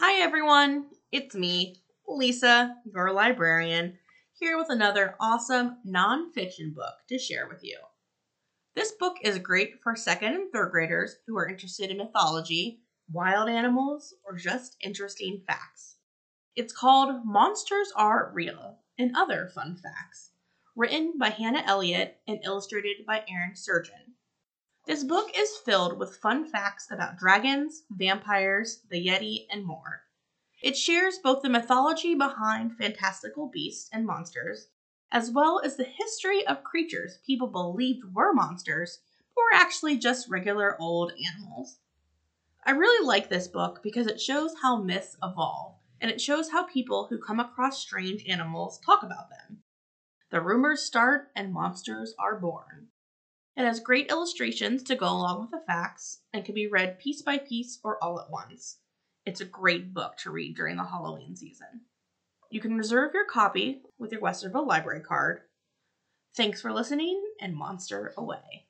Hi everyone, it's me, Lisa, your librarian, here with another awesome nonfiction book to share with you. This book is great for second and third graders who are interested in mythology, wild animals, or just interesting facts. It's called Monsters Are Real and Other Fun Facts, written by Hannah Eliot and illustrated by Aaron Spurgeon. This book is filled with fun facts about dragons, vampires, the Yeti, and more. It shares both the mythology behind fantastical beasts and monsters, as well as the history of creatures people believed were monsters, but were actually just regular old animals. I really like this book because it shows how myths evolve, and it shows how people who come across strange animals talk about them. The rumors start and monsters are born. It has great illustrations to go along with the facts and can be read piece by piece or all at once. It's a great book to read during the Halloween season. You can reserve your copy with your Westerville library card. Thanks for listening and monster away.